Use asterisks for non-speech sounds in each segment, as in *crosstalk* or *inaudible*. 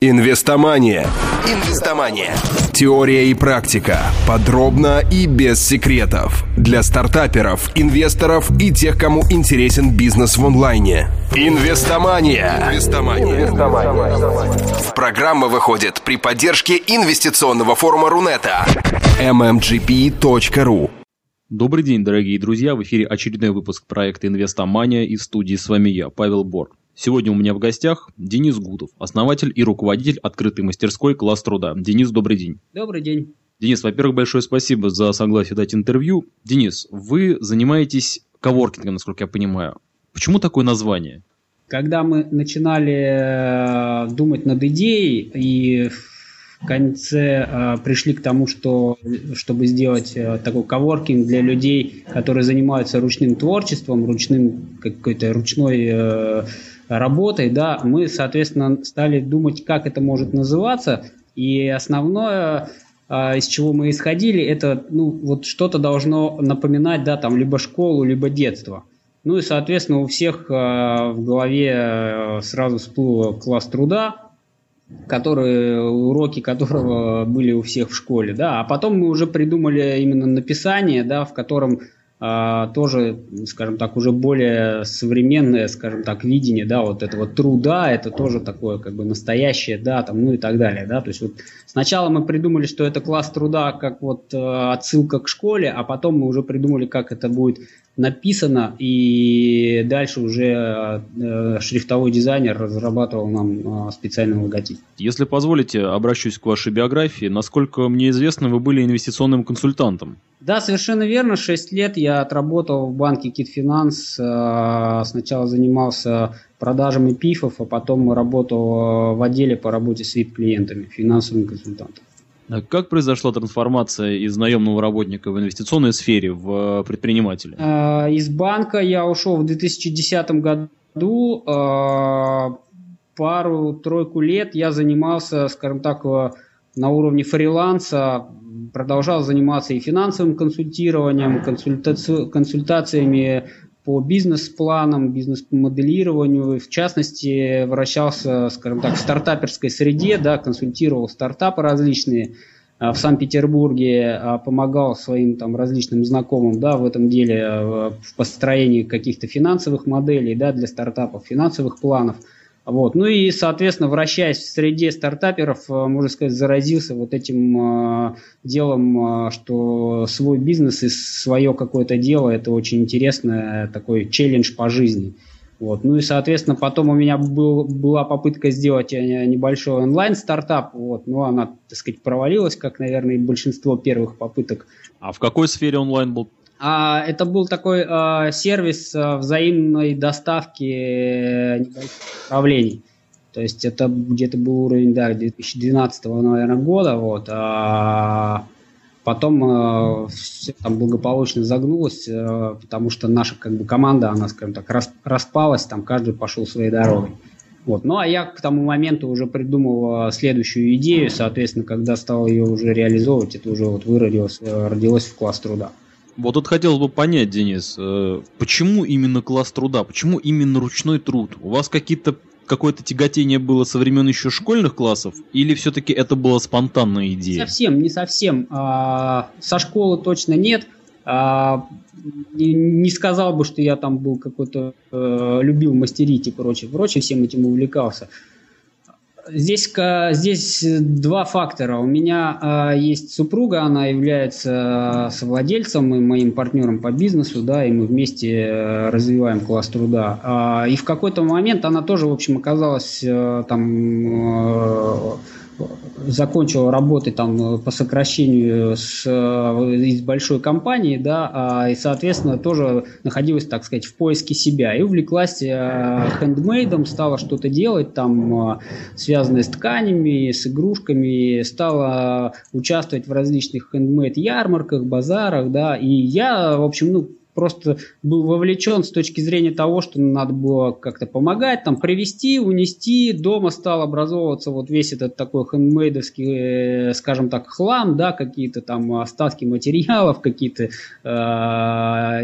Инвестомания. Инвестомания. Теория и практика. Подробно и без секретов. Для стартаперов, инвесторов и тех, кому интересен бизнес в онлайне. Инвестомания. Инвестомания. Программа выходит при поддержке инвестиционного форума Рунета. mmgp.ru Добрый день, дорогие друзья! В эфире очередной выпуск проекта «Инвестомания» и в студии с вами я, Павел Бор. Сегодня у меня в гостях Денис Гудов, основатель и руководитель открытой мастерской «Класс труда». Денис, добрый день. Добрый день. Денис, во-первых, большое спасибо за согласие дать интервью. Денис, вы занимаетесь коворкингом, насколько я понимаю. Почему такое название? Когда мы начинали э, думать над идеей и в конце э, пришли к тому, что чтобы сделать э, такой коворкинг для людей, которые занимаются ручным творчеством, ручным какой-то ручной работой, да, мы, соответственно, стали думать, как это может называться, и основное, а, из чего мы исходили, это, ну, вот что-то должно напоминать, да, там, либо школу, либо детство. Ну и, соответственно, у всех а, в голове а, сразу всплыл класс труда, которые, уроки которого были у всех в школе, да, а потом мы уже придумали именно написание, да, в котором тоже, скажем так, уже более современное, скажем так, видение, да, вот этого труда, это тоже такое, как бы, настоящее, да, там, ну и так далее, да, то есть вот сначала мы придумали, что это класс труда как вот э, отсылка к школе, а потом мы уже придумали, как это будет написано, и дальше уже э, шрифтовой дизайнер разрабатывал нам э, специальный логотип. Если позволите, обращусь к вашей биографии. Насколько мне известно, вы были инвестиционным консультантом. Да, совершенно верно. Шесть лет я отработал в банке Китфинанс. Э, сначала занимался продажами пифов, а потом работал в отделе по работе с VIP-клиентами, финансовым консультантом. А как произошла трансформация из наемного работника в инвестиционной сфере в предпринимателя? А, из банка я ушел в 2010 году. Пару-тройку лет я занимался, скажем так, на уровне фриланса, продолжал заниматься и финансовым консультированием, консультаци- консультациями по бизнес-планам, бизнес-моделированию, в частности, вращался, скажем так, в стартаперской среде, да, консультировал стартапы различные а, в Санкт-Петербурге, а, помогал своим там различным знакомым, да, в этом деле а, в построении каких-то финансовых моделей, да, для стартапов, финансовых планов – вот. Ну и, соответственно, вращаясь в среде стартаперов, э, можно сказать, заразился вот этим э, делом, э, что свой бизнес и свое какое-то дело – это очень интересный такой челлендж по жизни. Вот. Ну и, соответственно, потом у меня был, была попытка сделать небольшой онлайн-стартап, вот, но она, так сказать, провалилась, как, наверное, и большинство первых попыток. А в какой сфере онлайн был а, это был такой а, сервис а, взаимной доставки э, направлений. То есть это где-то был уровень, да, 2012 наверное, года, вот. А потом а, все там благополучно загнулось, а, потому что наша как бы команда, она, скажем так, рас, распалась, там каждый пошел своей дорогой. Вот. Ну а я к тому моменту уже придумал следующую идею, соответственно, когда стал ее уже реализовывать, это уже вот выродилось, родилось в класс труда. Вот тут хотелось бы понять, Денис, э, почему именно класс труда, почему именно ручной труд? У вас какие-то какое-то тяготение было со времен еще школьных классов, или все-таки это была спонтанная идея? Совсем, не совсем. А, со школы точно нет. А, не сказал бы, что я там был какой-то, э, любил мастерить и прочее, прочее, всем этим увлекался. Здесь, здесь два фактора. У меня э, есть супруга, она является совладельцем и моим партнером по бизнесу, да, и мы вместе э, развиваем класс труда. Э, и в какой-то момент она тоже, в общем, оказалась э, там э, закончил работы там по сокращению с, из большой компании, да, а, и, соответственно, тоже находилась, так сказать, в поиске себя. И увлеклась хендмейдом, стала что-то делать там, связанное с тканями, с игрушками, стала участвовать в различных хендмейд ярмарках, базарах, да, и я, в общем, ну, просто был вовлечен с точки зрения того, что надо было как-то помогать, там, привезти, унести, дома стал образовываться вот весь этот такой хендмейдовский, э, скажем так, хлам, да, какие-то там остатки материалов, какие-то э,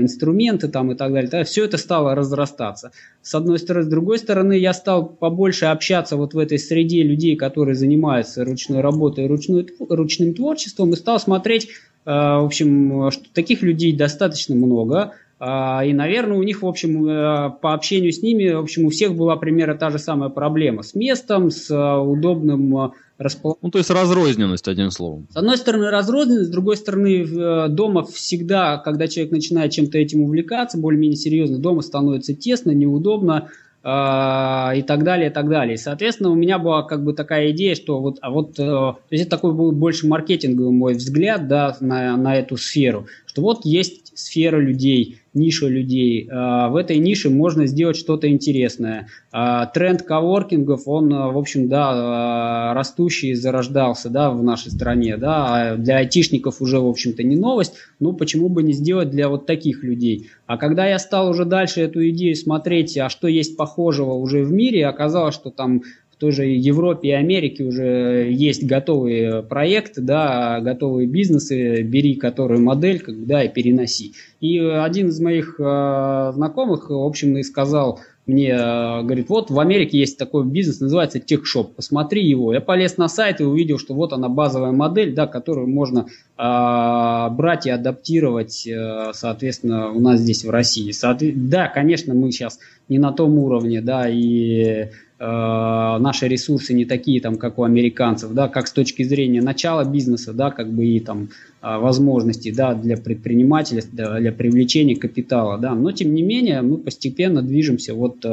инструменты там и так далее. Все это стало разрастаться. С одной стороны. С другой стороны, я стал побольше общаться вот в этой среде людей, которые занимаются ручной работой, ручной, ручным творчеством, и стал смотреть в общем, таких людей достаточно много. А, и, наверное, у них, в общем, э, по общению с ними, в общем, у всех была примерно та же самая проблема. С местом, с э, удобным расположением. Ну, то есть разрозненность, одним словом. С одной стороны, разрозненность, с другой стороны, дома всегда, когда человек начинает чем-то этим увлекаться, более-менее серьезно, дома становится тесно, неудобно, и так далее, и так далее. Соответственно, у меня была как бы такая идея, что вот, а вот, э, то есть это такой был больше маркетинговый мой взгляд, да, на, на эту сферу, что вот есть сфера людей, ниша людей. А, в этой нише можно сделать что-то интересное. А, тренд коворкингов, он, а, в общем, да, растущий зарождался, да, в нашей стране, да, для айтишников уже, в общем-то, не новость, ну, почему бы не сделать для вот таких людей. А когда я стал уже дальше эту идею смотреть, а что есть похожего уже в мире, оказалось, что там той же Европе и Америке уже есть готовые проекты, да, готовые бизнесы, бери которую модель, да, и переноси. И один из моих э, знакомых, в общем, и сказал мне, э, говорит, вот в Америке есть такой бизнес, называется TechShop, посмотри его. Я полез на сайт и увидел, что вот она базовая модель, да, которую можно э, брать и адаптировать, э, соответственно, у нас здесь в России. Соответ... Да, конечно, мы сейчас не на том уровне, да, и наши ресурсы не такие, там, как у американцев, да, как с точки зрения начала бизнеса, да, как бы и там э, возможностей, да, для предпринимателей, для привлечения капитала, да, но тем не менее мы постепенно движемся вот э,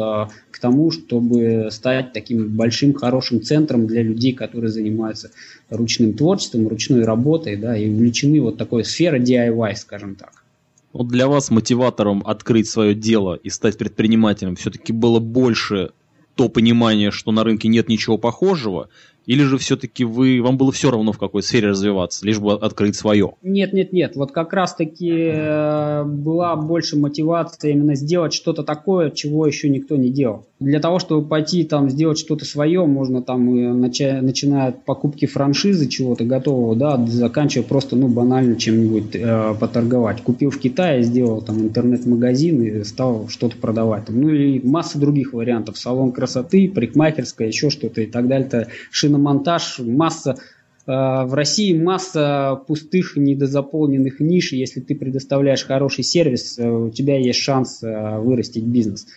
к тому, чтобы стать таким большим, хорошим центром для людей, которые занимаются ручным творчеством, ручной работой, да, и увлечены вот такой сферой DIY, скажем так. Вот для вас мотиватором открыть свое дело и стать предпринимателем все-таки было больше то понимание, что на рынке нет ничего похожего, или же все-таки вы, вам было все равно в какой сфере развиваться, лишь бы открыть свое? Нет, нет, нет. Вот как раз-таки э, была больше мотивация именно сделать что-то такое, чего еще никто не делал. Для того, чтобы пойти там сделать что-то свое, можно там начать, начиная от покупки франшизы чего-то готового, да, заканчивая просто, ну, банально чем-нибудь э, поторговать. Купил в Китае, сделал там интернет-магазин и стал что-то продавать. Ну и масса других вариантов. Салон красоты, парикмахерская, еще что-то и так далее шиномонтаж, масса э, в России масса пустых, недозаполненных ниш. Если ты предоставляешь хороший сервис, э, у тебя есть шанс э, вырастить бизнес.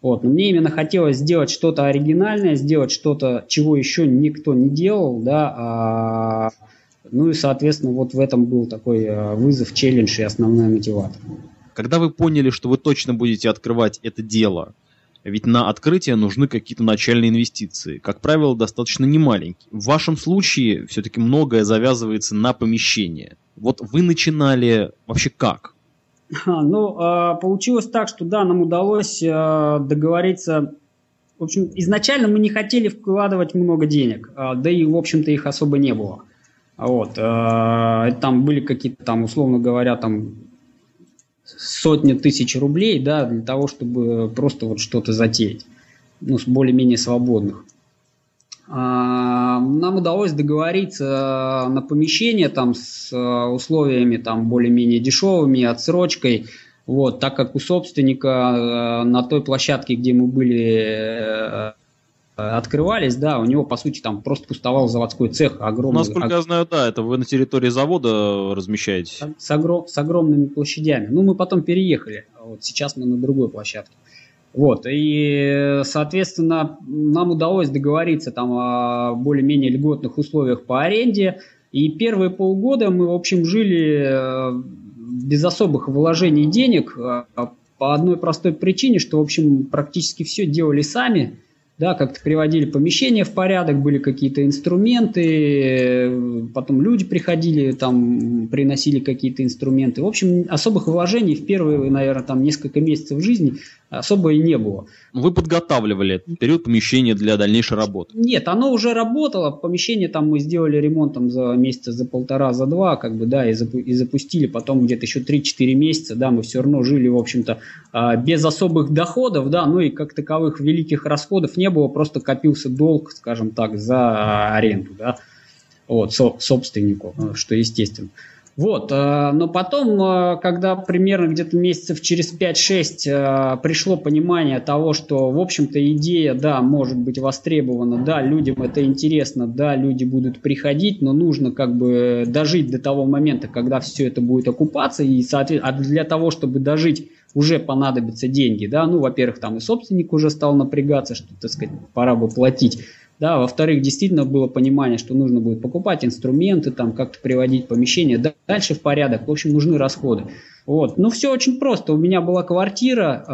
Вот. Но мне именно хотелось сделать что-то оригинальное, сделать что-то, чего еще никто не делал, да, а, ну и, соответственно, вот в этом был такой вызов, челлендж и основной мотиватор. Когда вы поняли, что вы точно будете открывать это дело, ведь на открытие нужны какие-то начальные инвестиции. Как правило, достаточно немаленькие. В вашем случае все-таки многое завязывается на помещение. Вот вы начинали вообще как? А, ну, а, получилось так, что да, нам удалось а, договориться. В общем, изначально мы не хотели вкладывать много денег, да и, в общем-то, их особо не было. Вот. Там были какие-то, там, условно говоря, там сотни тысяч рублей, да, для того, чтобы просто вот что-то затеять, ну, с более-менее свободных. А, нам удалось договориться на помещение там с условиями там более-менее дешевыми, отсрочкой, вот, так как у собственника на той площадке, где мы были Э, открывались, да, у него, по сути, там просто пустовал заводской цех огромный. Насколько я знаю, да, это вы на территории завода размещаетесь. С, огром, с огромными площадями. Ну, мы потом переехали, вот сейчас мы на другой площадке. Вот, и, соответственно, нам удалось договориться там о более-менее льготных условиях по аренде, и первые полгода мы, в общем, жили э, без особых вложений денег э, по одной простой причине, что, в общем, практически все делали сами, да, как-то приводили помещение в порядок, были какие-то инструменты, потом люди приходили, там, приносили какие-то инструменты. В общем, особых вложений в первые, наверное, там, несколько месяцев жизни особо и не было. Вы подготавливали период помещения для дальнейшей работы? Нет, оно уже работало. Помещение там мы сделали ремонтом за месяца за полтора, за два, как бы, да, и, запу- и запустили. Потом где-то еще 3-4 месяца, да, мы все равно жили, в общем-то, а, без особых доходов, да, ну и как таковых великих расходов не было, просто копился долг, скажем так, за аренду, да, вот, со- собственнику, что естественно. Вот, э, но потом, э, когда примерно где-то месяцев через 5-6 э, пришло понимание того, что, в общем-то, идея, да, может быть востребована, да, людям это интересно, да, люди будут приходить, но нужно как бы дожить до того момента, когда все это будет окупаться, и, соответственно, а для того, чтобы дожить, уже понадобятся деньги, да, ну, во-первых, там и собственник уже стал напрягаться, что, так сказать, пора бы платить, да, во-вторых, действительно было понимание, что нужно будет покупать инструменты, там как-то приводить помещение, дальше в порядок, в общем, нужны расходы. Вот. Ну, все очень просто. У меня была квартира,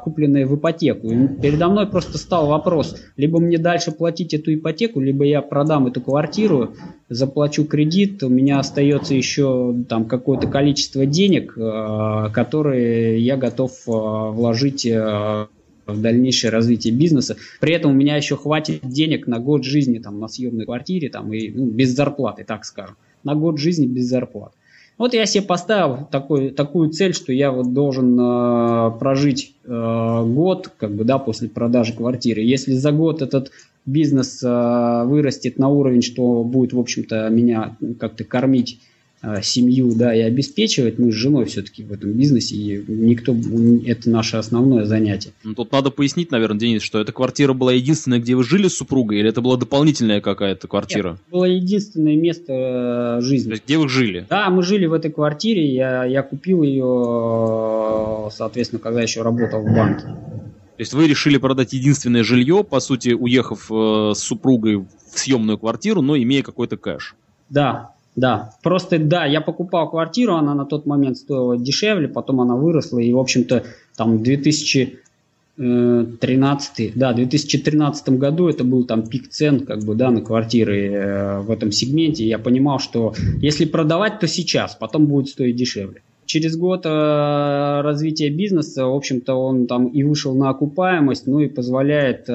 э, купленная в ипотеку. И передо мной просто стал вопрос, либо мне дальше платить эту ипотеку, либо я продам эту квартиру, заплачу кредит, у меня остается еще там какое-то количество денег, э, которые я готов э, вложить в дальнейшее развитие бизнеса. При этом у меня еще хватит денег на год жизни там, на съемной квартире там, и ну, без зарплаты, так скажем. На год жизни без зарплаты. Вот я себе поставил такой, такую цель, что я вот должен э, прожить э, год, как бы, да, после продажи квартиры. Если за год этот бизнес э, вырастет на уровень, что будет, в общем-то, меня как-то кормить семью, да, и обеспечивать, мы с женой все-таки в этом бизнесе, и никто, это наше основное занятие. Ну, тут надо пояснить, наверное, Денис, что эта квартира была единственная, где вы жили с супругой, или это была дополнительная какая-то квартира? Нет, было единственное место жизни. То есть, где вы жили? Да, мы жили в этой квартире, я, я купил ее, соответственно, когда еще работал в банке. То есть вы решили продать единственное жилье, по сути, уехав э, с супругой в съемную квартиру, но имея какой-то кэш. Да, да. Просто, да, я покупал квартиру, она на тот момент стоила дешевле, потом она выросла, и, в общем-то, там 2013, да, в 2013 году это был там пик цен, как бы, да, на квартиры э, в этом сегменте. Я понимал, что если продавать, то сейчас, потом будет стоить дешевле через год э, развития бизнеса, в общем-то, он там и вышел на окупаемость, ну и позволяет, э,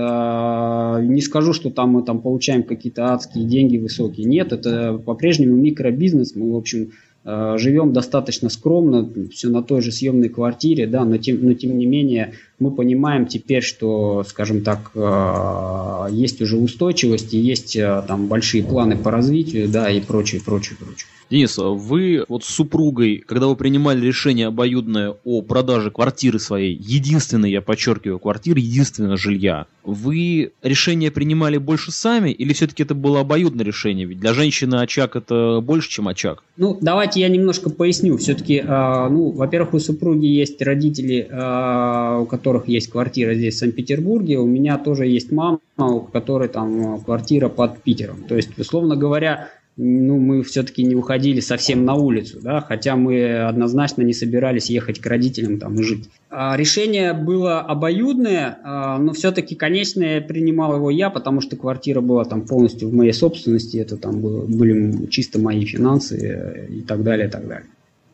не скажу, что там мы там получаем какие-то адские деньги высокие, нет, это по-прежнему микробизнес, мы, в общем, э, живем достаточно скромно, все на той же съемной квартире, да, но тем, но тем не менее мы понимаем теперь, что, скажем так, э, есть уже устойчивость и есть э, там большие планы по развитию, да, и прочее, прочее, прочее. Денис, вы вот с супругой, когда вы принимали решение обоюдное о продаже квартиры своей, единственной, я подчеркиваю, квартиры, единственного жилья, вы решение принимали больше сами или все-таки это было обоюдное решение? Ведь для женщины очаг это больше, чем очаг. Ну, давайте я немножко поясню. Все-таки, э, ну, во-первых, у супруги есть родители, у которых есть квартира здесь, в Санкт-Петербурге. У меня тоже есть мама, у которой там квартира под Питером. То есть, условно говоря, ну, мы все-таки не выходили совсем на улицу, да, хотя мы однозначно не собирались ехать к родителям там и жить. А решение было обоюдное, а, но все-таки конечное принимал его я, потому что квартира была там полностью в моей собственности, это там было, были чисто мои финансы э, и так далее, и так далее.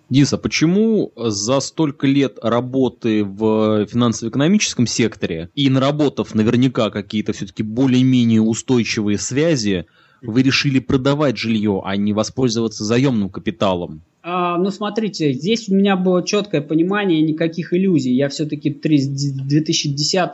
Диса, почему за столько лет работы в финансово-экономическом секторе и наработав наверняка какие-то все-таки более-менее устойчивые связи, вы решили продавать жилье, а не воспользоваться заемным капиталом? А, ну, смотрите, здесь у меня было четкое понимание, никаких иллюзий. Я все-таки с 2010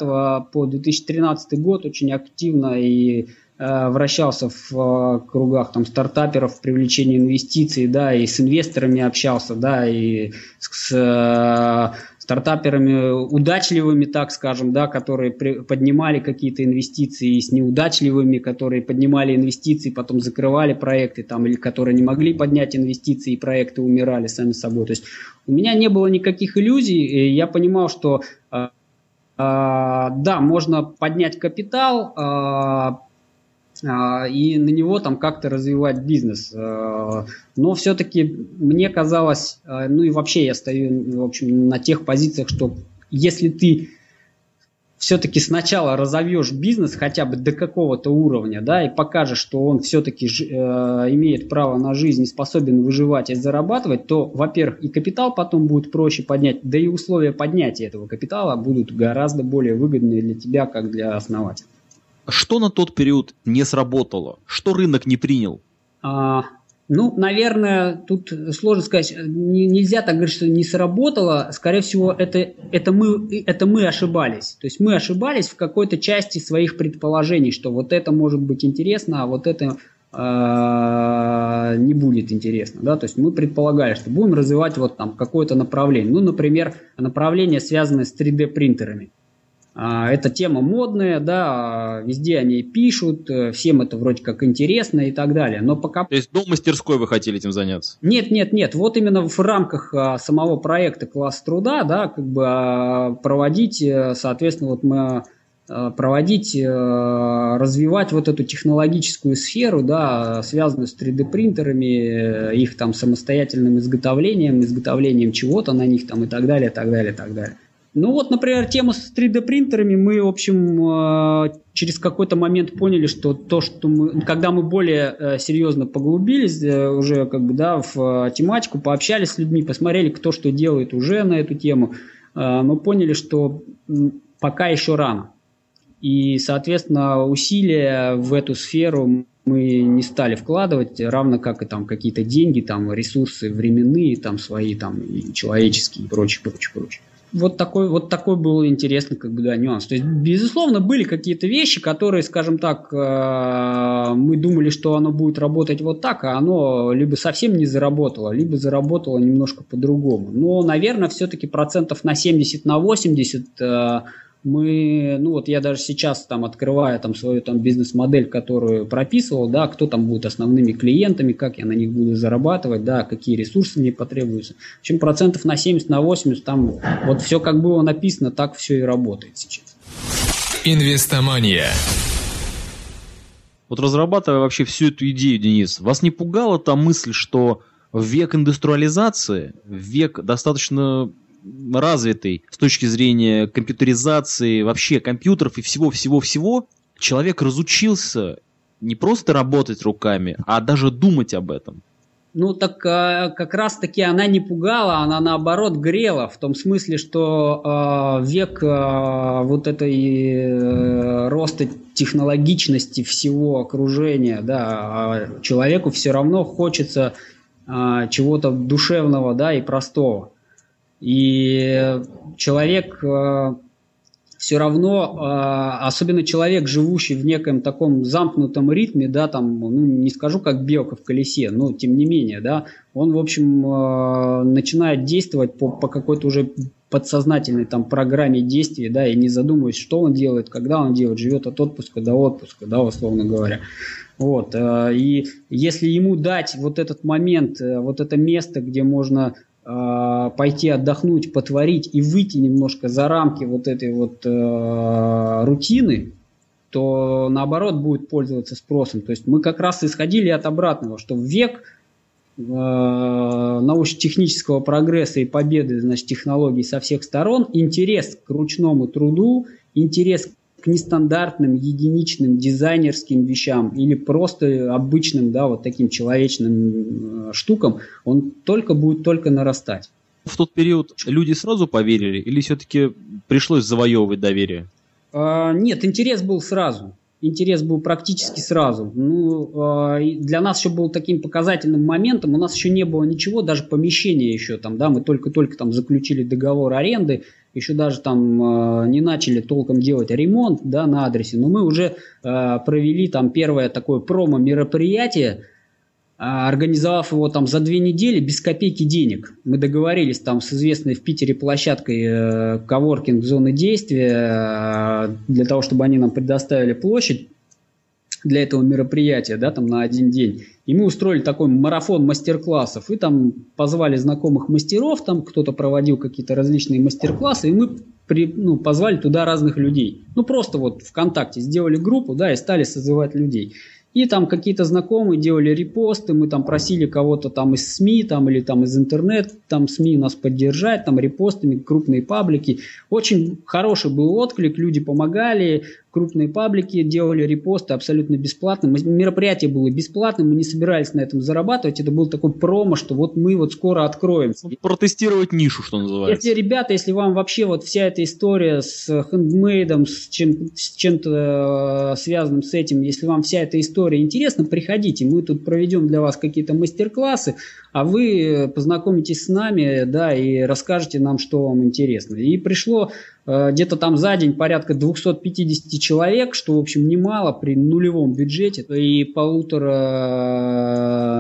по 2013 год очень активно и вращался в э, кругах там стартаперов, привлечения инвестиций, да, и с инвесторами общался, да, и с, с стартаперами удачливыми, так скажем, да, которые при, поднимали какие-то инвестиции, и с неудачливыми, которые поднимали инвестиции, потом закрывали проекты, там, или которые не могли поднять инвестиции, и проекты умирали сами собой. То есть у меня не было никаких иллюзий, и я понимал, что э, э, да, можно поднять капитал, э, и на него там как-то развивать бизнес. Но все-таки мне казалось, ну и вообще я стою, в общем, на тех позициях, что если ты все-таки сначала разовьешь бизнес хотя бы до какого-то уровня, да, и покажешь, что он все-таки э, имеет право на жизнь способен выживать и зарабатывать, то, во-первых, и капитал потом будет проще поднять, да и условия поднятия этого капитала будут гораздо более выгодные для тебя, как для основателя. Что на тот период не сработало? Что рынок не принял? А, ну, наверное, тут сложно сказать, нельзя так говорить, что не сработало. Скорее всего, это, это, мы, это мы ошибались. То есть мы ошибались в какой-то части своих предположений, что вот это может быть интересно, а вот это э, не будет интересно. Да? То есть мы предполагали, что будем развивать вот там какое-то направление. Ну, например, направление, связанное с 3D принтерами. А, эта тема модная, да, везде они пишут, э, всем это вроде как интересно и так далее. Но пока... То есть до мастерской вы хотели этим заняться? Нет, нет, нет. Вот именно в рамках а, самого проекта «Класс труда», да, как бы а, проводить, э, соответственно, вот мы проводить, развивать вот эту технологическую сферу, да, связанную с 3D-принтерами, их там самостоятельным изготовлением, изготовлением чего-то на них там и так далее, так далее, так далее. Ну вот, например, тему с 3D принтерами мы, в общем, э, через какой-то момент поняли, что то, что мы, когда мы более э, серьезно поглубились э, уже как бы да в тематику, пообщались с людьми, посмотрели, кто что делает уже на эту тему, мы поняли, что пока еще рано. И, соответственно, усилия в эту сферу мы не стали вкладывать, равно как и там какие-то деньги, там ресурсы временные, там свои, там и человеческие и прочее, прочее, прочее вот такой, вот такой был интересный как бы, да, нюанс. То есть, безусловно, были какие-то вещи, которые, скажем так, э, мы думали, что оно будет работать вот так, а оно либо совсем не заработало, либо заработало немножко по-другому. Но, наверное, все-таки процентов на 70, на 80 мы, ну вот я даже сейчас там открываю там свою там бизнес-модель, которую прописывал, да, кто там будет основными клиентами, как я на них буду зарабатывать, да, какие ресурсы мне потребуются. В общем, процентов на 70, на 80 там вот все как было написано, так все и работает сейчас. Инвестомания. Вот разрабатывая вообще всю эту идею, Денис, вас не пугала та мысль, что в век индустриализации, в век достаточно развитый с точки зрения компьютеризации, вообще компьютеров и всего-всего-всего, человек разучился не просто работать руками, а даже думать об этом. Ну, так э, как раз-таки она не пугала, она наоборот грела, в том смысле, что э, век э, вот этой э, роста технологичности всего окружения, да, а человеку все равно хочется э, чего-то душевного, да, и простого. И человек э, все равно, э, особенно человек, живущий в неком таком замкнутом ритме, да, там, ну, не скажу как белка в колесе, но тем не менее, да, он, в общем, э, начинает действовать по, по какой-то уже подсознательной там программе действий, да, и не задумываясь, что он делает, когда он делает, живет от отпуска до отпуска, да, условно говоря. Вот, и если ему дать вот этот момент, вот это место, где можно Э, пойти отдохнуть, потворить и выйти немножко за рамки вот этой вот э, рутины, то наоборот будет пользоваться спросом. То есть мы как раз исходили от обратного, что век э, научно-технического прогресса и победы значит, технологий со всех сторон интерес к ручному труду, интерес к нестандартным, единичным дизайнерским вещам или просто обычным, да, вот таким человечным э, штукам, он только будет только нарастать. В тот период люди сразу поверили или все-таки пришлось завоевывать доверие? А, нет, интерес был сразу интерес был практически сразу. Ну, а, для нас еще был таким показательным моментом, у нас еще не было ничего, даже помещения еще там, да, мы только-только там заключили договор аренды, еще даже там а, не начали толком делать ремонт, да, на адресе, но мы уже а, провели там первое такое промо-мероприятие, а, организовав его там за две недели без копейки денег. Мы договорились там с известной в Питере площадкой э, коворкинг зоны действия э, для того, чтобы они нам предоставили площадь для этого мероприятия, да, там на один день. И мы устроили такой марафон мастер-классов, и там позвали знакомых мастеров, там кто-то проводил какие-то различные мастер-классы, и мы при, ну, позвали туда разных людей. Ну, просто вот ВКонтакте сделали группу, да, и стали созывать людей. И там какие-то знакомые делали репосты, мы там просили кого-то там из СМИ там, или там из интернет, там СМИ нас поддержать, там репостами, крупные паблики. Очень хороший был отклик, люди помогали, крупные паблики делали репосты абсолютно бесплатно. Мероприятие было бесплатным, мы не собирались на этом зарабатывать. Это был такой промо, что вот мы вот скоро откроем. Протестировать нишу, что называется. Если, ребята, если вам вообще вот вся эта история с хендмейдом, с, чем, с чем-то э, связанным с этим, если вам вся эта история интересна, приходите. Мы тут проведем для вас какие-то мастер-классы, а вы познакомитесь с нами, да, и расскажете нам, что вам интересно. И пришло Э, где-то там за день порядка 250 человек, что, в общем, немало при нулевом бюджете и полутора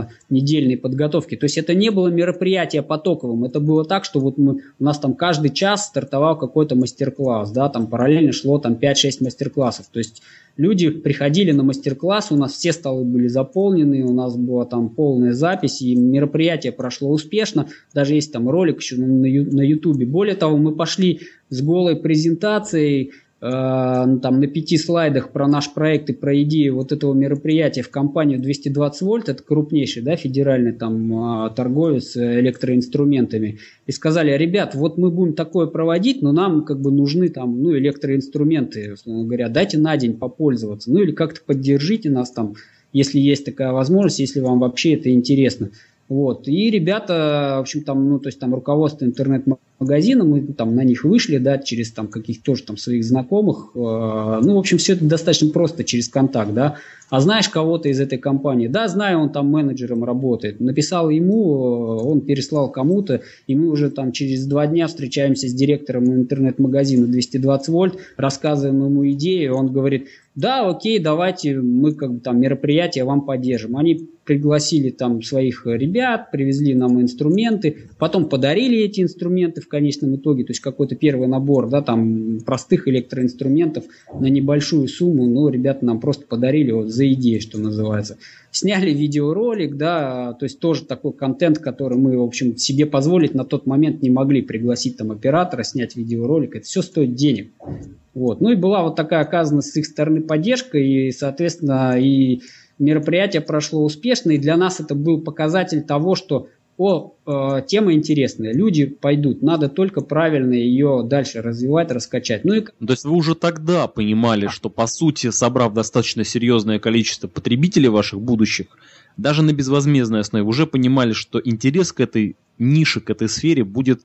э, недельной подготовки. То есть это не было мероприятие потоковым, это было так, что вот мы, у нас там каждый час стартовал какой-то мастер-класс, да, там параллельно шло там 5-6 мастер-классов. То есть люди приходили на мастер-класс, у нас все столы были заполнены, у нас была там полная запись, и мероприятие прошло успешно, даже есть там ролик еще на ютубе. Более того, мы пошли с голой презентацией, там на пяти слайдах про наш проект и про идею вот этого мероприятия в компанию 220 вольт, это крупнейший, да, федеральный там э, торговец электроинструментами, и сказали, ребят, вот мы будем такое проводить, но нам как бы нужны там, ну, электроинструменты, условно говоря, дайте на день попользоваться, ну, или как-то поддержите нас там, если есть такая возможность, если вам вообще это интересно. Вот. И ребята, в общем, там, ну, то есть там руководство интернет-магазина, мы там на них вышли, да, через там каких-то тоже там своих знакомых. Э, ну, в общем, все это достаточно просто через контакт, да. А знаешь кого-то из этой компании? Да, знаю, он там менеджером работает. Написал ему, он переслал кому-то, и мы уже там через два дня встречаемся с директором интернет-магазина 220 вольт, рассказываем ему идею, он говорит, да, окей, давайте мы как бы там мероприятие вам поддержим. Они пригласили там своих ребят, привезли нам инструменты, потом подарили эти инструменты в конечном итоге, то есть какой-то первый набор, да, там простых электроинструментов на небольшую сумму, но ребята нам просто подарили вот за идею, что называется. Сняли видеоролик, да, то есть тоже такой контент, который мы, в общем, себе позволить на тот момент не могли пригласить там оператора, снять видеоролик, это все стоит денег. Вот. Ну и была вот такая оказана с их стороны поддержка, и, соответственно, и мероприятие прошло успешно, и для нас это был показатель того, что о, э, тема интересная, люди пойдут, надо только правильно ее дальше развивать, раскачать. Ну и... То есть вы уже тогда понимали, что по сути, собрав достаточно серьезное количество потребителей ваших будущих, даже на безвозмездной основе, уже понимали, что интерес к этой нише, к этой сфере будет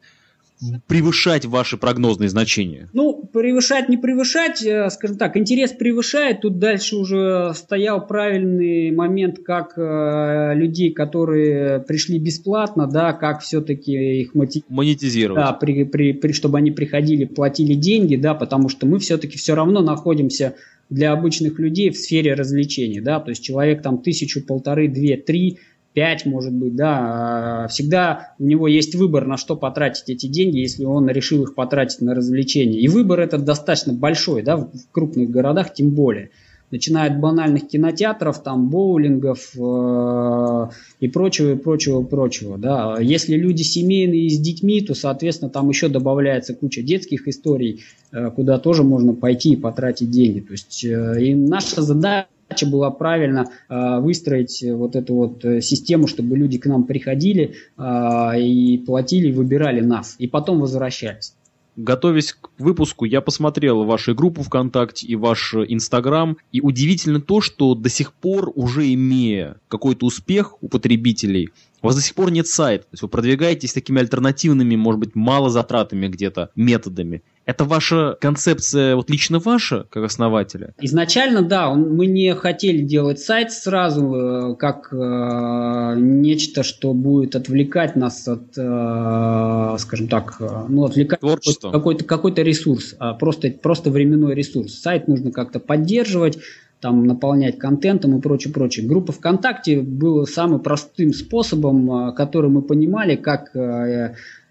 превышать ваши прогнозные значения? Ну, превышать, не превышать, э, скажем так, интерес превышает. Тут дальше уже стоял правильный момент, как э, людей, которые пришли бесплатно, да, как все-таки их мотив... монетизировать. Да, при, при, при, чтобы они приходили, платили деньги, да, потому что мы все-таки все равно находимся для обычных людей в сфере развлечений, да, то есть человек там тысячу, полторы, две, три 5, может быть, да, а, всегда у него есть выбор, на что потратить эти деньги, если он решил их потратить на развлечения. И выбор этот достаточно большой, да, в крупных городах тем более. Начиная от банальных кинотеатров, там, боулингов э, и прочего, и прочего, прочего. Да. Если люди семейные и с детьми, то, соответственно, там еще добавляется куча детских историй, э, куда тоже можно пойти и потратить деньги. То есть э, и наша задача задача была правильно э, выстроить вот эту вот э, систему, чтобы люди к нам приходили э, и платили, выбирали нас, и потом возвращались. Готовясь к выпуску, я посмотрел вашу группу ВКонтакте и ваш Инстаграм, и удивительно то, что до сих пор, уже имея какой-то успех у потребителей, у вас до сих пор нет сайта, то есть вы продвигаетесь такими альтернативными, может быть, малозатратными где-то методами. Это ваша концепция, вот лично ваша, как основателя? Изначально, да, мы не хотели делать сайт сразу, э, как э, нечто, что будет отвлекать нас от, э, скажем так, э, ну, отвлекать какой-то какой ресурс, а просто, просто временной ресурс. Сайт нужно как-то поддерживать, там наполнять контентом и прочее, прочее. Группа ВКонтакте была самым простым способом, э, который мы понимали, как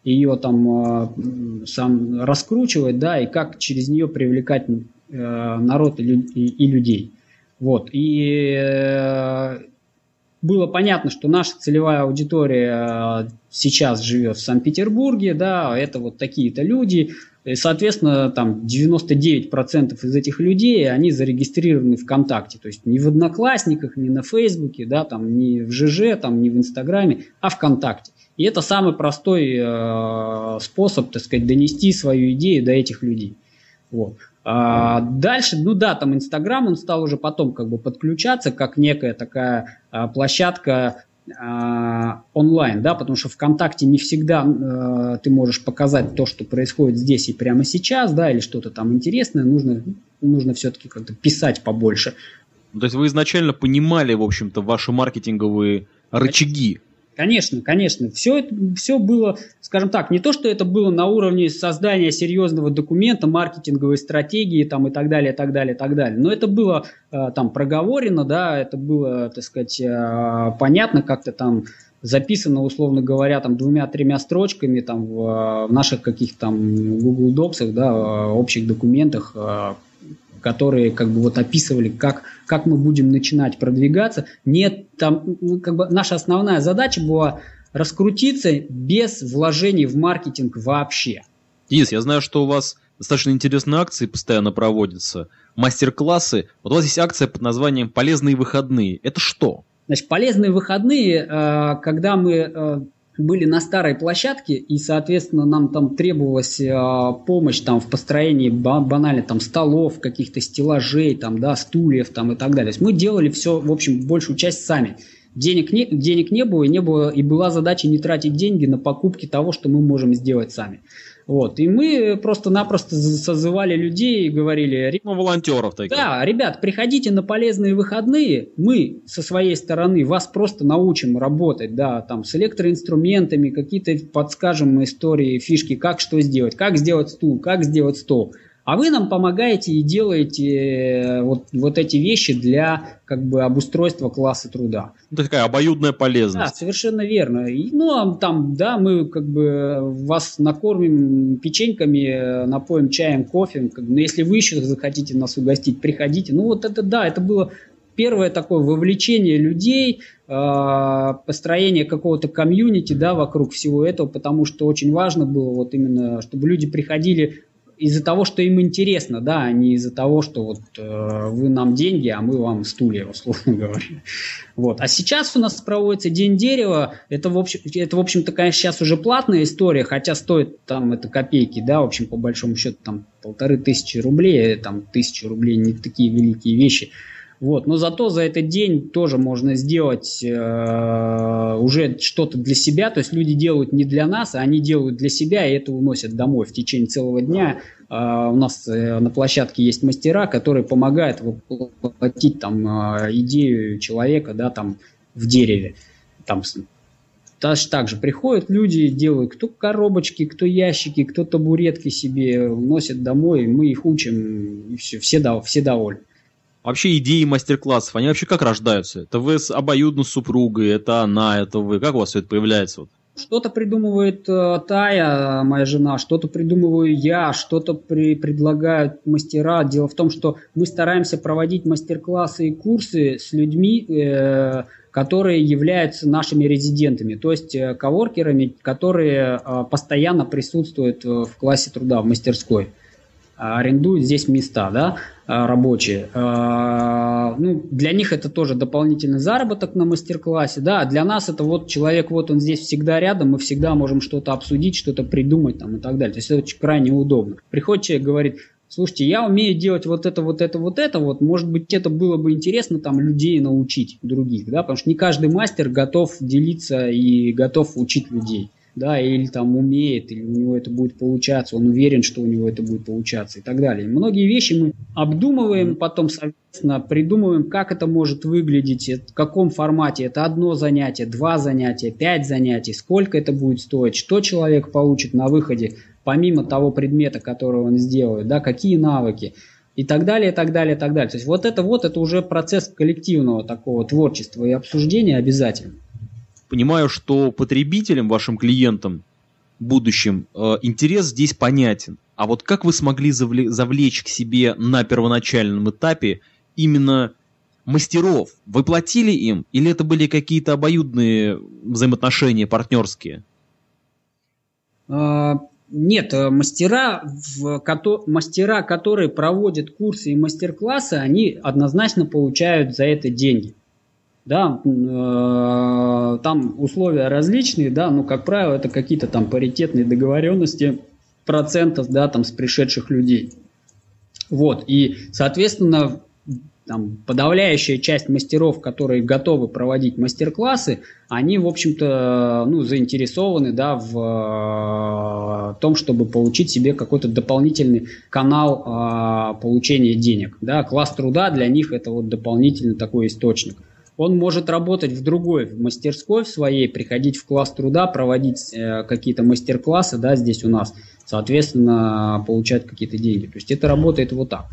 ее там сам раскручивать, да, и как через нее привлекать народ и, людей. Вот. И было понятно, что наша целевая аудитория э, сейчас живет в Санкт-Петербурге, да, это вот такие-то люди, и, соответственно, там 99% из этих людей, они зарегистрированы ВКонтакте, то есть не в Одноклассниках, не на Фейсбуке, да, там, не в ЖЖ, там, не в Инстаграме, а ВКонтакте. И это самый простой э, способ, так сказать, донести свою идею до этих людей. Вот. А дальше, ну да, там Инстаграм, он стал уже потом как бы подключаться, как некая такая а, площадка а, онлайн, да, потому что ВКонтакте не всегда а, ты можешь показать то, что происходит здесь и прямо сейчас, да, или что-то там интересное, нужно, нужно все-таки как-то писать побольше. То есть вы изначально понимали, в общем-то, ваши маркетинговые рычаги, Конечно, конечно. Все, это, все было, скажем так, не то, что это было на уровне создания серьезного документа, маркетинговой стратегии там, и так далее, и так далее, и так далее. Но это было э, там проговорено, да, это было, так сказать, э, понятно как-то там записано, условно говоря, там двумя-тремя строчками там в, в наших каких-то там Google Docs, да, общих документах, э, которые как бы вот описывали, как, как мы будем начинать продвигаться. Нет, там, ну, как бы наша основная задача была раскрутиться без вложений в маркетинг вообще. Денис, я знаю, что у вас достаточно интересные акции постоянно проводятся, мастер-классы. Вот у вас есть акция под названием «Полезные выходные». Это что? Значит, полезные выходные, э, когда мы э, были на старой площадке, и, соответственно, нам там требовалась э, помощь там, в построении банально там, столов, каких-то стеллажей, там, да, стульев там, и так далее. То есть мы делали все, в общем, большую часть сами. Денег не, денег не было, и, не было, и была задача не тратить деньги на покупки того, что мы можем сделать сами. Вот. И мы просто-напросто созывали людей и говорили... Ну, волонтеров таких. Да, ребят, приходите на полезные выходные, мы со своей стороны вас просто научим работать, да, там, с электроинструментами, какие-то подскажем истории, фишки, как что сделать, как сделать стул, как сделать стол. А вы нам помогаете и делаете э, вот, вот эти вещи для как бы обустройства класса труда. Это такая обоюдная полезность. Да, совершенно верно. И, ну, а там, да, мы как бы вас накормим печеньками, напоим чаем, кофе. Как но если вы еще захотите нас угостить, приходите. Ну, вот это да, это было первое такое вовлечение людей, а, построение какого-то комьюнити да, вокруг всего этого, потому что очень важно было вот именно, чтобы люди приходили из-за того, что им интересно, да, а не из-за того, что вот э, вы нам деньги, а мы вам стулья, условно *laughs* говоря. Вот. А сейчас у нас проводится День дерева. Это, в общем, это, в общем-то, конечно, сейчас уже платная история, хотя стоит там это копейки, да, в общем, по большому счету, там полторы тысячи рублей, там тысячи рублей не такие великие вещи. Вот. Но зато за этот день тоже можно сделать э, уже что-то для себя. То есть люди делают не для нас, а они делают для себя и это уносят домой в течение целого дня. Э, у нас э, на площадке есть мастера, которые помогают воплотить там э, идею человека да, там, в дереве. Там, так же приходят люди, делают кто коробочки, кто ящики, кто табуретки себе, уносят домой, мы их учим, и все, все, все довольны. Вообще идеи мастер-классов, они вообще как рождаются? Это вы с обоюдно супругой, это она, это вы. Как у вас все это появляется? Что-то придумывает э, Тая, моя жена, что-то придумываю я, что-то при, предлагают мастера. Дело в том, что мы стараемся проводить мастер-классы и курсы с людьми, э, которые являются нашими резидентами, то есть э, коворкерами, которые э, постоянно присутствуют в классе труда, в мастерской. А, арендуют здесь места, да, а, рабочие. А, ну, для них это тоже дополнительный заработок на мастер-классе, да, а для нас это вот человек, вот он здесь всегда рядом, мы всегда можем что-то обсудить, что-то придумать там и так далее. То есть это очень крайне удобно. Приходит человек, говорит, слушайте, я умею делать вот это, вот это, вот это, вот, может быть, это было бы интересно там людей научить других, да, потому что не каждый мастер готов делиться и готов учить людей да, или там умеет, или у него это будет получаться, он уверен, что у него это будет получаться и так далее. Многие вещи мы обдумываем, потом, соответственно, придумываем, как это может выглядеть, в каком формате. Это одно занятие, два занятия, пять занятий, сколько это будет стоить, что человек получит на выходе, помимо того предмета, который он сделает, да, какие навыки и так далее, и так далее, и так далее. То есть вот это вот, это уже процесс коллективного такого творчества и обсуждения обязательно понимаю, что потребителям, вашим клиентам, будущим, э, интерес здесь понятен. А вот как вы смогли завлечь к себе на первоначальном этапе именно мастеров, вы платили им? Или это были какие-то обоюдные взаимоотношения партнерские? А, нет, э, мастера, в, мастера, которые проводят курсы и мастер-классы, они однозначно получают за это деньги. Да, э, там условия различные, да, но, как правило, это какие-то там паритетные договоренности процентов, да, там с пришедших людей. Вот, и, соответственно, там, подавляющая часть мастеров, которые готовы проводить мастер-классы, они, в общем-то, ну, заинтересованы да, в э, том, чтобы получить себе какой-то дополнительный канал э, получения денег. Да. Класс труда для них это вот дополнительный такой источник. Он может работать в другой, в мастерской в своей, приходить в класс труда, проводить э, какие-то мастер-классы, да, здесь у нас, соответственно, получать какие-то деньги. То есть это работает вот так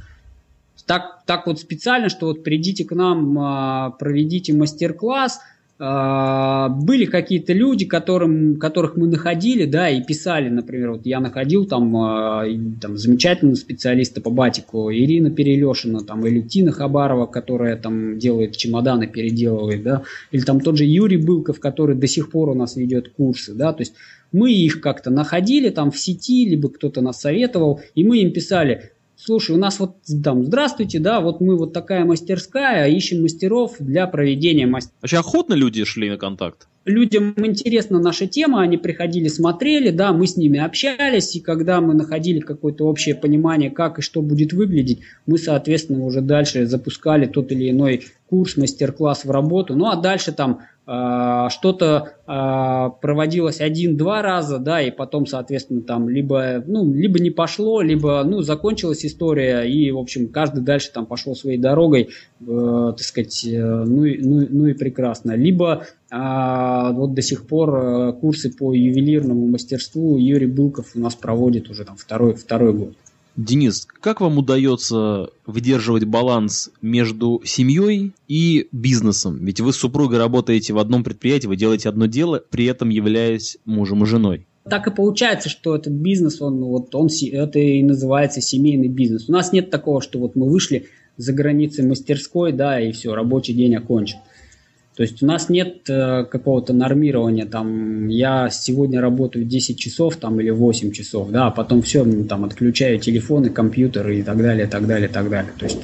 так, так вот специально, что вот придите к нам, а, проведите мастер-класс. А, были какие-то люди, которым, которых мы находили, да, и писали, например, вот я находил там, а, там замечательного специалиста по батику, Ирина Перелешина, там, или Тина Хабарова, которая там делает чемоданы, переделывает, да, или там тот же Юрий Былков, который до сих пор у нас ведет курсы, да, то есть мы их как-то находили там в сети, либо кто-то нас советовал, и мы им писали, слушай, у нас вот там, здравствуйте, да, вот мы вот такая мастерская, ищем мастеров для проведения мастер. Вообще охотно люди шли на контакт? Людям интересна наша тема, они приходили, смотрели, да, мы с ними общались, и когда мы находили какое-то общее понимание, как и что будет выглядеть, мы, соответственно, уже дальше запускали тот или иной курс, мастер-класс в работу. Ну а дальше там что-то э, проводилось один-два раза, да, и потом, соответственно, там либо, ну, либо не пошло, либо, ну, закончилась история, и, в общем, каждый дальше там пошел своей дорогой, э, так сказать, э, ну, ну, ну и прекрасно. Либо а вот до сих пор э, курсы по ювелирному мастерству Юрий Былков у нас проводит уже там второй, второй год. Денис, как вам удается выдерживать баланс между семьей и бизнесом? Ведь вы с супругой работаете в одном предприятии, вы делаете одно дело, при этом являясь мужем и женой. Так и получается, что этот бизнес, он, вот он, это и называется семейный бизнес. У нас нет такого, что вот мы вышли за границы мастерской, да, и все, рабочий день окончен. То есть у нас нет э, какого-то нормирования, там, я сегодня работаю 10 часов там, или 8 часов, да, а потом все, там, отключаю телефоны, компьютеры и так далее, так далее, так далее. То есть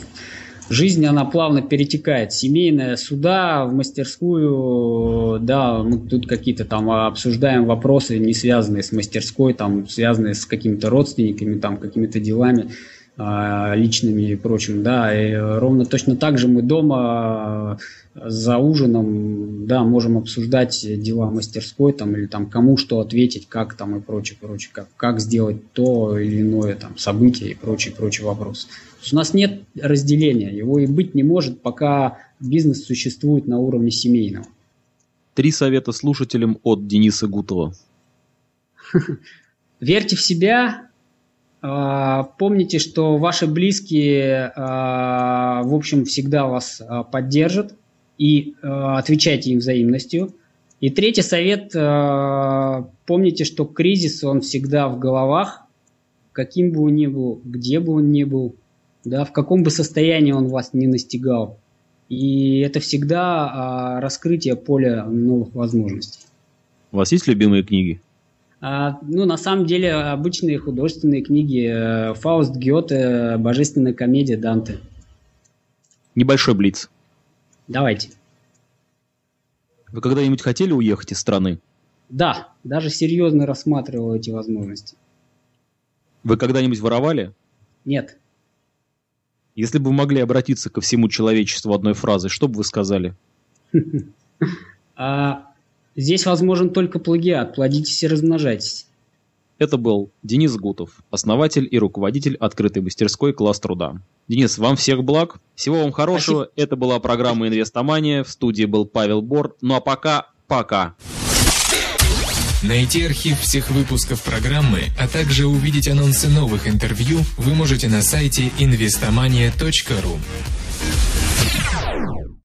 жизнь, она плавно перетекает. Семейная, суда, в мастерскую, да, мы тут какие-то там обсуждаем вопросы, не связанные с мастерской, там, связанные с какими-то родственниками, там, какими-то делами личными и прочим, да, и ровно точно так же мы дома за ужином, да, можем обсуждать дела мастерской там или там кому что ответить, как там и прочее, прочее, как, как сделать то или иное там событие и прочие, прочие вопросы. То есть у нас нет разделения, его и быть не может, пока бизнес существует на уровне семейного. Три совета слушателям от Дениса Гутова. *laughs* Верьте в себя, а, помните, что ваши близкие, а, в общем, всегда вас а, поддержат и отвечайте им взаимностью. И третий совет, помните, что кризис, он всегда в головах, каким бы он ни был, где бы он ни был, да, в каком бы состоянии он вас не настигал. И это всегда раскрытие поля новых возможностей. У вас есть любимые книги? А, ну, на самом деле, обычные художественные книги. Э, Фауст Гёте, Божественная комедия Данте. Небольшой блиц. Давайте. Вы когда-нибудь хотели уехать из страны? Да, даже серьезно рассматривал эти возможности. Вы когда-нибудь воровали? Нет. Если бы вы могли обратиться ко всему человечеству одной фразой, что бы вы сказали? *laughs* А, здесь возможен только плагиат. Плодитесь и размножайтесь. Это был Денис Гутов, основатель и руководитель открытой мастерской «Класс труда». Денис, вам всех благ, всего вам хорошего. Спасибо. Это была программа «Инвестомания». В студии был Павел Бор. Ну а пока, пока. Найти архив всех выпусков программы, а также увидеть анонсы новых интервью вы можете на сайте investomania.ru.